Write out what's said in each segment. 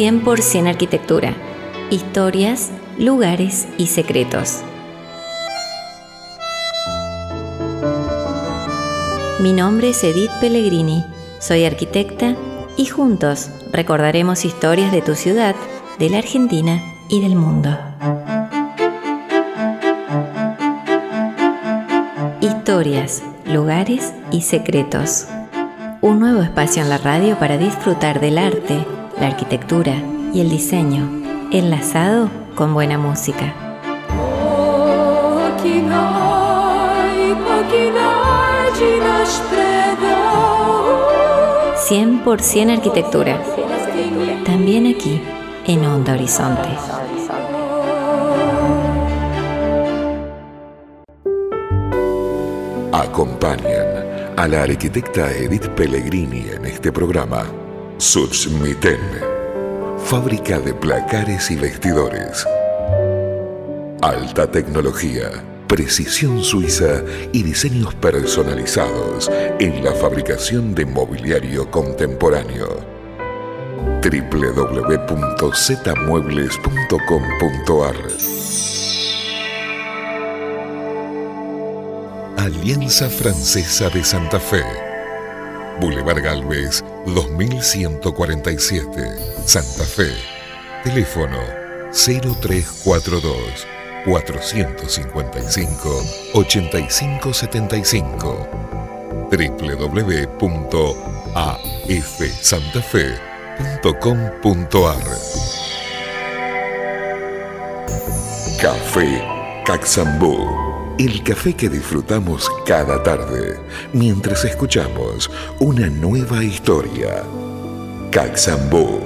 100% arquitectura, historias, lugares y secretos. Mi nombre es Edith Pellegrini, soy arquitecta y juntos recordaremos historias de tu ciudad, de la Argentina y del mundo. Historias, lugares y secretos. Un nuevo espacio en la radio para disfrutar del arte, la arquitectura y el diseño, enlazado con buena música. 100% arquitectura. También aquí, en Onda Horizonte. Acompañan a la arquitecta Edith Pellegrini en este programa. Sutsmiten, fábrica de placares y vestidores. Alta tecnología, precisión suiza y diseños personalizados en la fabricación de mobiliario contemporáneo. www.zmuebles.com.ar Alianza Francesa de Santa Fe. Boulevard Galvez 2147, Santa Fe. Teléfono 0342 455 8575 www.afsantafe.com.ar Café Caxambú el café que disfrutamos cada tarde mientras escuchamos una nueva historia. Caxambú,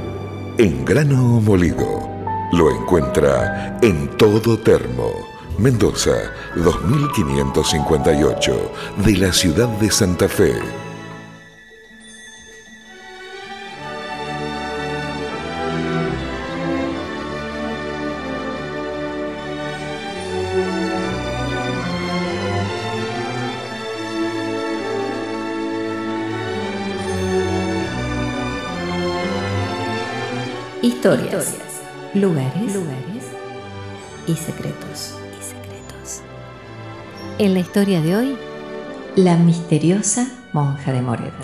en grano molido. Lo encuentra en todo termo. Mendoza, 2558, de la ciudad de Santa Fe. Historias, lugares, lugares y secretos. y secretos. En la historia de hoy, la misteriosa monja de Moret.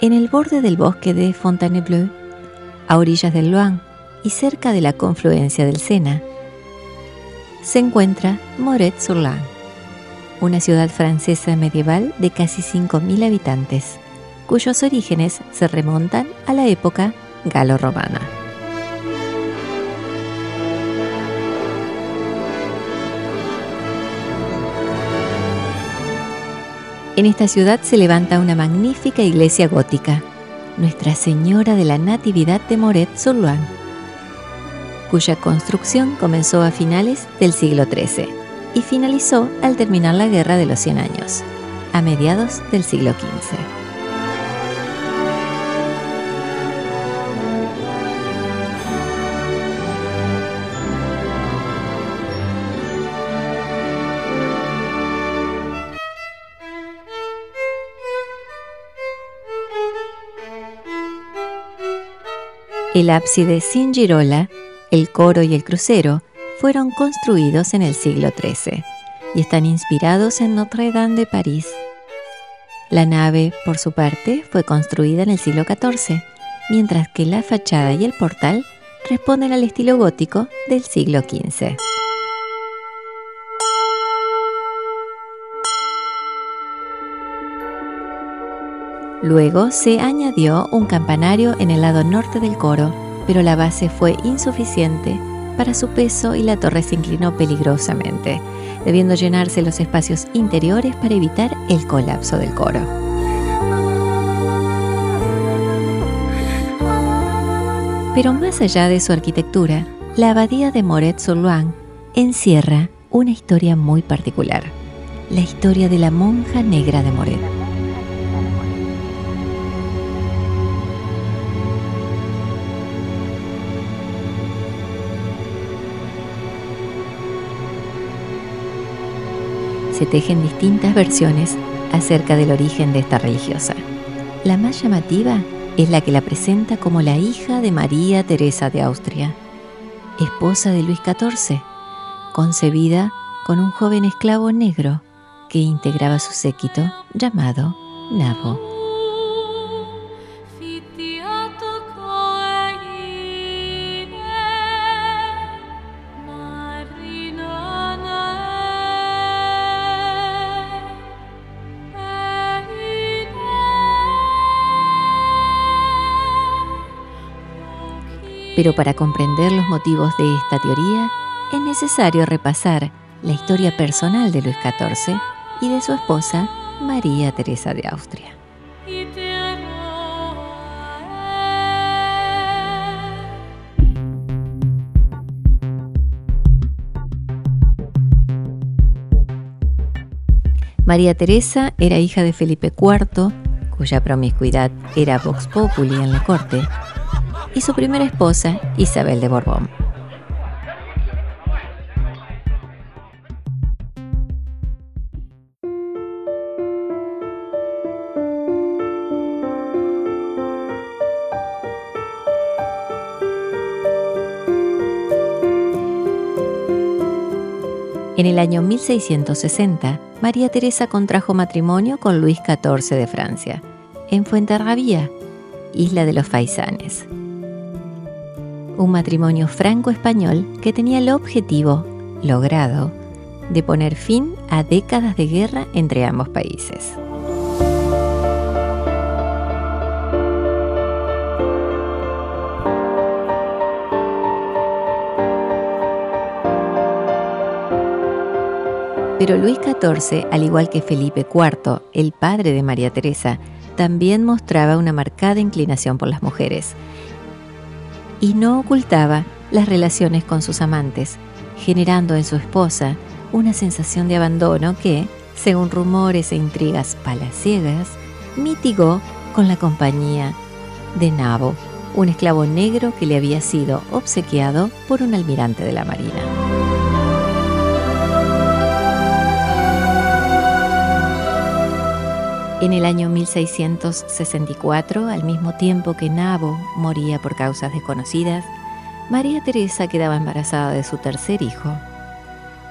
En el borde del bosque de Fontainebleau, a orillas del Loing y cerca de la confluencia del Sena, se encuentra Moret-sur-Loing una ciudad francesa medieval de casi 5.000 habitantes, cuyos orígenes se remontan a la época galo-romana. En esta ciudad se levanta una magnífica iglesia gótica, Nuestra Señora de la Natividad de Moret-sur-Loing, cuya construcción comenzó a finales del siglo XIII y finalizó al terminar la Guerra de los Cien Años, a mediados del siglo XV. El ábside sin girola, el coro y el crucero fueron construidos en el siglo XIII y están inspirados en Notre Dame de París. La nave, por su parte, fue construida en el siglo XIV, mientras que la fachada y el portal responden al estilo gótico del siglo XV. Luego se añadió un campanario en el lado norte del coro, pero la base fue insuficiente para su peso y la torre se inclinó peligrosamente, debiendo llenarse los espacios interiores para evitar el colapso del coro. Pero más allá de su arquitectura, la abadía de Moret-sur-Loing encierra una historia muy particular, la historia de la monja negra de Moret. Se tejen distintas versiones acerca del origen de esta religiosa. La más llamativa es la que la presenta como la hija de María Teresa de Austria, esposa de Luis XIV, concebida con un joven esclavo negro que integraba su séquito llamado Nabo. Pero para comprender los motivos de esta teoría es necesario repasar la historia personal de Luis XIV y de su esposa María Teresa de Austria. María Teresa era hija de Felipe IV, cuya promiscuidad era vox populi en la corte, y su primera esposa, Isabel de Borbón. En el año 1660, María Teresa contrajo matrimonio con Luis XIV de Francia, en Fuenterrabía, isla de los Faisanes un matrimonio franco-español que tenía el objetivo, logrado, de poner fin a décadas de guerra entre ambos países. Pero Luis XIV, al igual que Felipe IV, el padre de María Teresa, también mostraba una marcada inclinación por las mujeres y no ocultaba las relaciones con sus amantes, generando en su esposa una sensación de abandono que, según rumores e intrigas palaciegas, mitigó con la compañía de Nabo, un esclavo negro que le había sido obsequiado por un almirante de la Marina. En el año 1664, al mismo tiempo que Nabo moría por causas desconocidas, María Teresa quedaba embarazada de su tercer hijo.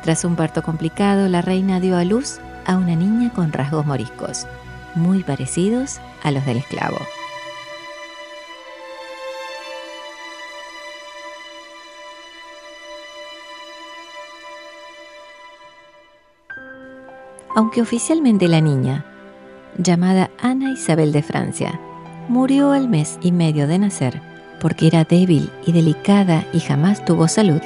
Tras un parto complicado, la reina dio a luz a una niña con rasgos moriscos, muy parecidos a los del esclavo. Aunque oficialmente la niña llamada Ana Isabel de Francia. Murió al mes y medio de nacer porque era débil y delicada y jamás tuvo salud.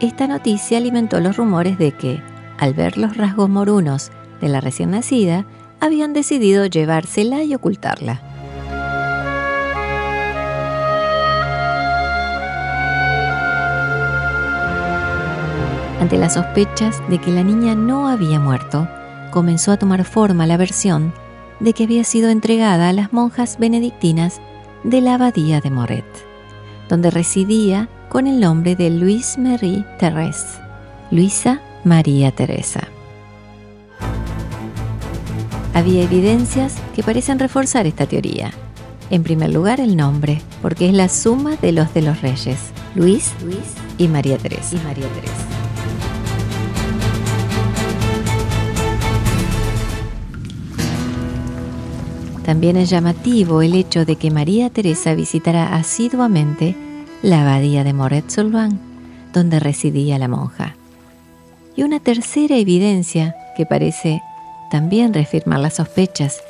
Esta noticia alimentó los rumores de que, al ver los rasgos morunos de la recién nacida, habían decidido llevársela y ocultarla. Ante las sospechas de que la niña no había muerto, comenzó a tomar forma la versión de que había sido entregada a las monjas benedictinas de la abadía de Moret, donde residía con el nombre de Louise Marie Thérèse, Luisa María Teresa. Había evidencias que parecen reforzar esta teoría. En primer lugar, el nombre, porque es la suma de los de los reyes, Luis, Luis y María Teresa. Y María Teresa. También es llamativo el hecho de que María Teresa visitara asiduamente la abadía de Moret-sur-Loing, donde residía la monja. Y una tercera evidencia que parece también reafirmar las sospechas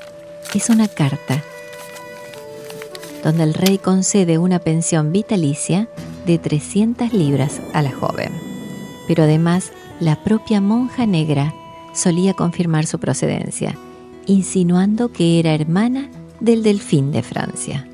es una carta donde el rey concede una pensión vitalicia de 300 libras a la joven. Pero además, la propia monja negra solía confirmar su procedencia insinuando que era hermana del delfín de Francia.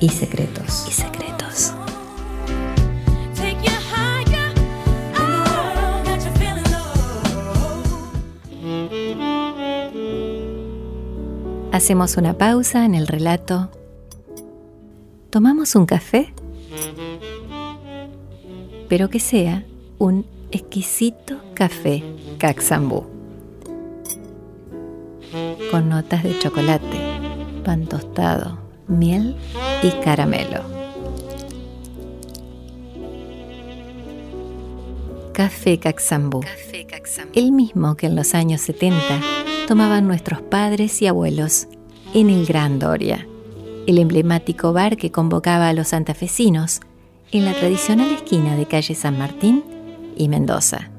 Y secretos. Y secretos. Hacemos una pausa en el relato. ¿Tomamos un café? Pero que sea un exquisito café Caxambú. Con notas de chocolate, pan tostado, miel y caramelo. Café Caxambú. El mismo que en los años 70 tomaban nuestros padres y abuelos en el Gran Doria, el emblemático bar que convocaba a los santafesinos en la tradicional esquina de calle San Martín y Mendoza.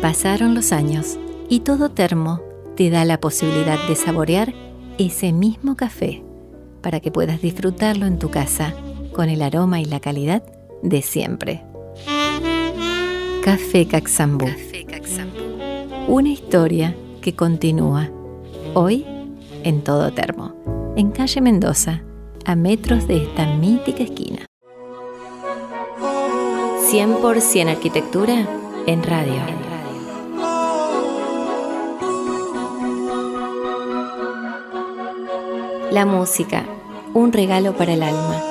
Pasaron los años y todo termo te da la posibilidad de saborear ese mismo café para que puedas disfrutarlo en tu casa con el aroma y la calidad de siempre. Café Caxambú. Una historia que continúa hoy en todo termo, en calle Mendoza, a metros de esta mítica esquina. 100% arquitectura en radio. La música, un regalo para el alma.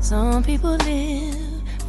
Some people live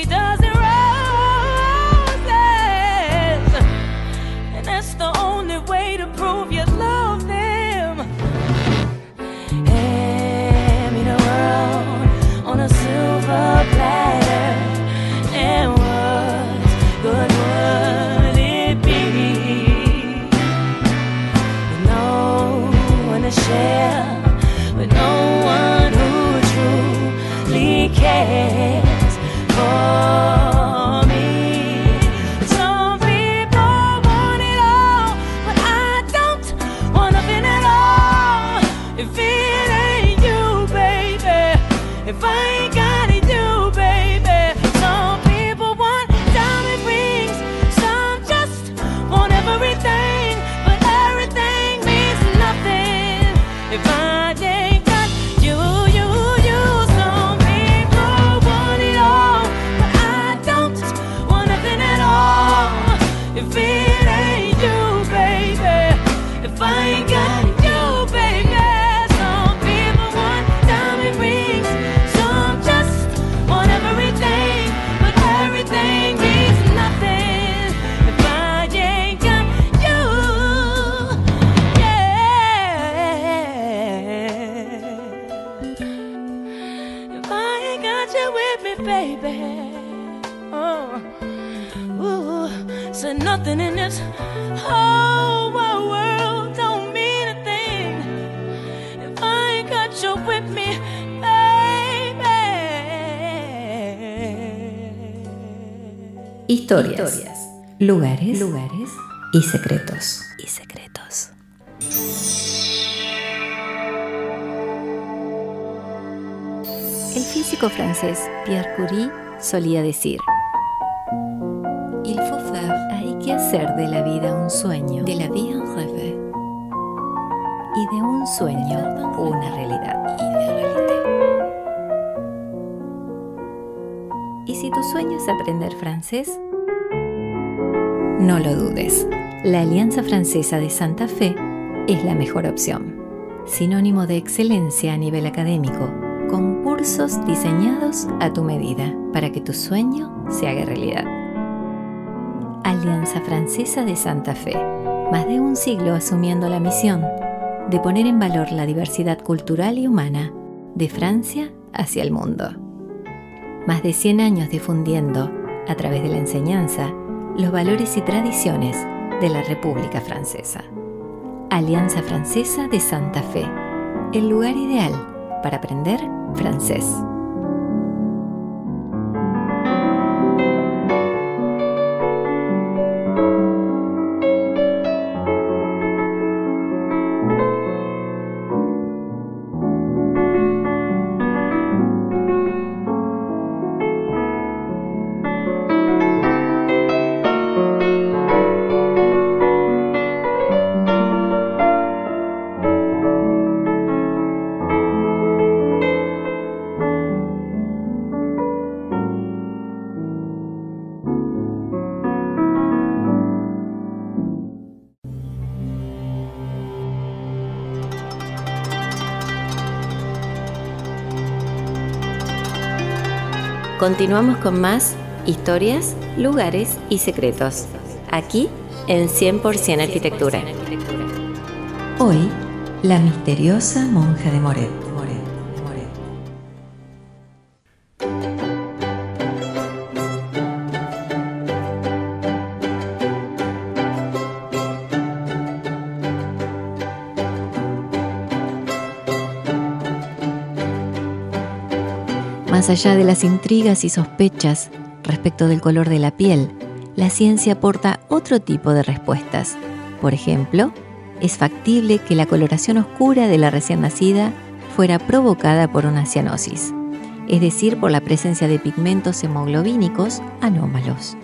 he doesn't If it ain't you, baby, if I with me, baby. Oh. Said nothing in world thing with Historias lugares, lugares y secretos. Francés Pierre Curie solía decir, Il faut faire, hay que hacer de la vida un sueño, de la vie un rêve, y de un sueño una realidad. ¿Y si tu sueño es aprender francés? No lo dudes, la Alianza Francesa de Santa Fe es la mejor opción. Sinónimo de excelencia a nivel académico, con cursos diseñados a tu medida para que tu sueño se haga realidad. Alianza Francesa de Santa Fe, más de un siglo asumiendo la misión de poner en valor la diversidad cultural y humana de Francia hacia el mundo. Más de 100 años difundiendo, a través de la enseñanza, los valores y tradiciones de la República Francesa. Alianza Francesa de Santa Fe, el lugar ideal para aprender francés. Continuamos con más historias, lugares y secretos, aquí en 100% Arquitectura. Hoy, la misteriosa monja de Moret. Más allá de las intrigas y sospechas respecto del color de la piel, la ciencia aporta otro tipo de respuestas. Por ejemplo, es factible que la coloración oscura de la recién nacida fuera provocada por una cianosis, es decir, por la presencia de pigmentos hemoglobínicos anómalos.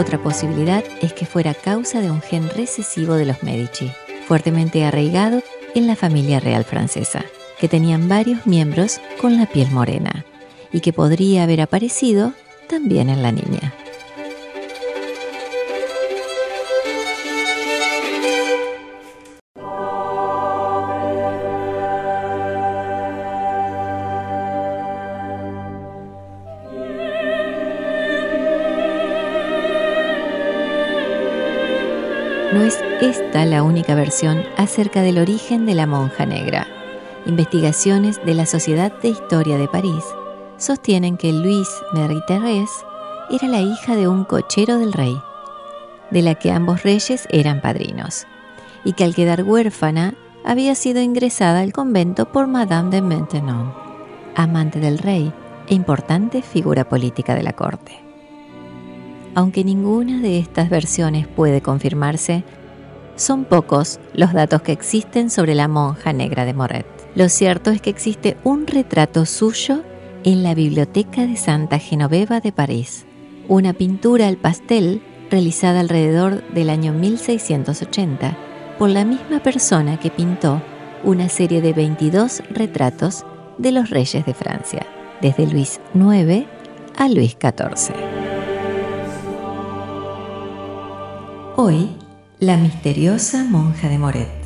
Otra posibilidad es que fuera causa de un gen recesivo de los Medici, fuertemente arraigado en la familia real francesa, que tenían varios miembros con la piel morena, y que podría haber aparecido también en la niña. Única versión acerca del origen de la monja negra. Investigaciones de la Sociedad de Historia de París sostienen que Louise Marie Thérèse era la hija de un cochero del rey, de la que ambos reyes eran padrinos, y que al quedar huérfana había sido ingresada al convento por Madame de Maintenon, amante del rey e importante figura política de la corte. Aunque ninguna de estas versiones puede confirmarse, son pocos los datos que existen sobre la monja negra de Moret. Lo cierto es que existe un retrato suyo en la Biblioteca de Santa Genoveva de París, una pintura al pastel realizada alrededor del año 1680 por la misma persona que pintó una serie de 22 retratos de los reyes de Francia, desde Luis IX a Luis XIV. Hoy, la misteriosa monja de Moret.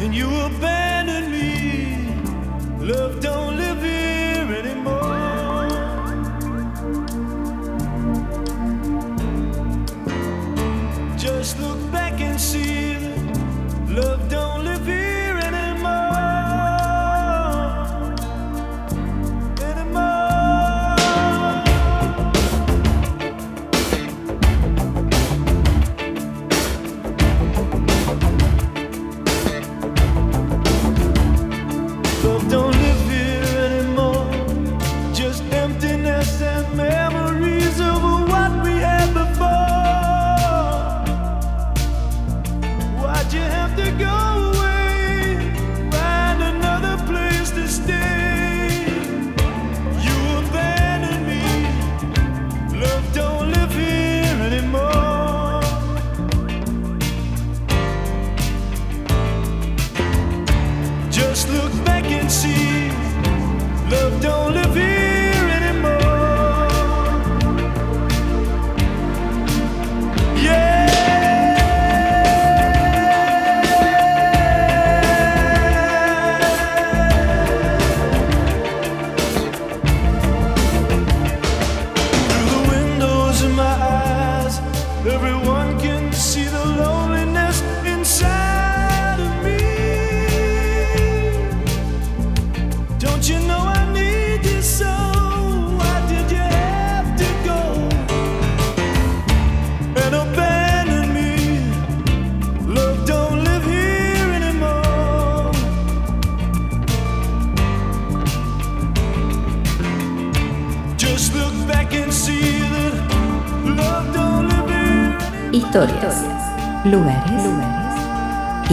And you abandoned me. Love don't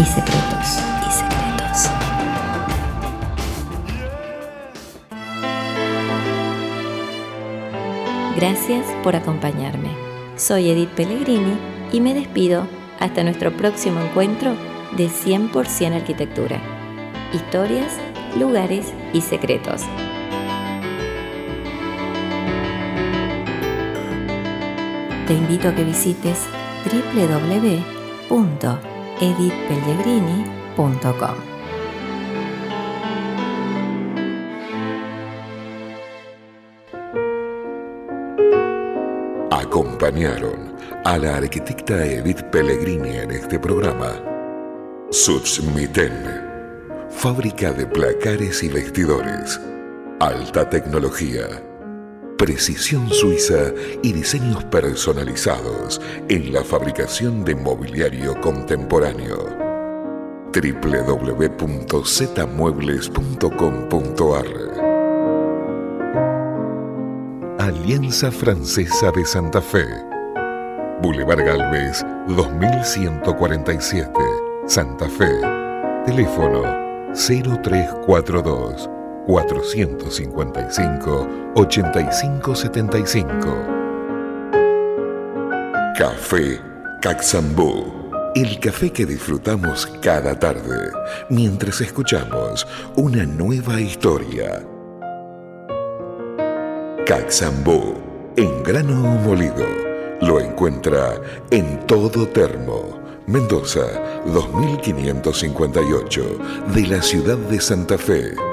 y secretos. Y secretos. Gracias por acompañarme. Soy Edith Pellegrini y me despido hasta nuestro próximo encuentro de 100% Arquitectura. Historias, lugares y secretos. Te invito a que visites www.edithpellegrini.com. Acompañaron a la arquitecta Edith Pellegrini en este programa. Sutsmiten, fábrica de placares y vestidores. Alta tecnología, precisión suiza y diseños personalizados en la fabricación de mobiliario contemporáneo. www.zmuebles.com.ar Alianza Francesa de Santa Fe. Boulevard Galvez 2147, Santa Fe. Teléfono 0342 455 8575. Café Caxambú. El café que disfrutamos cada tarde mientras escuchamos una nueva historia. Caxambú, en grano molido. Lo encuentra en todo termo. Mendoza, 2558, de la ciudad de Santa Fe.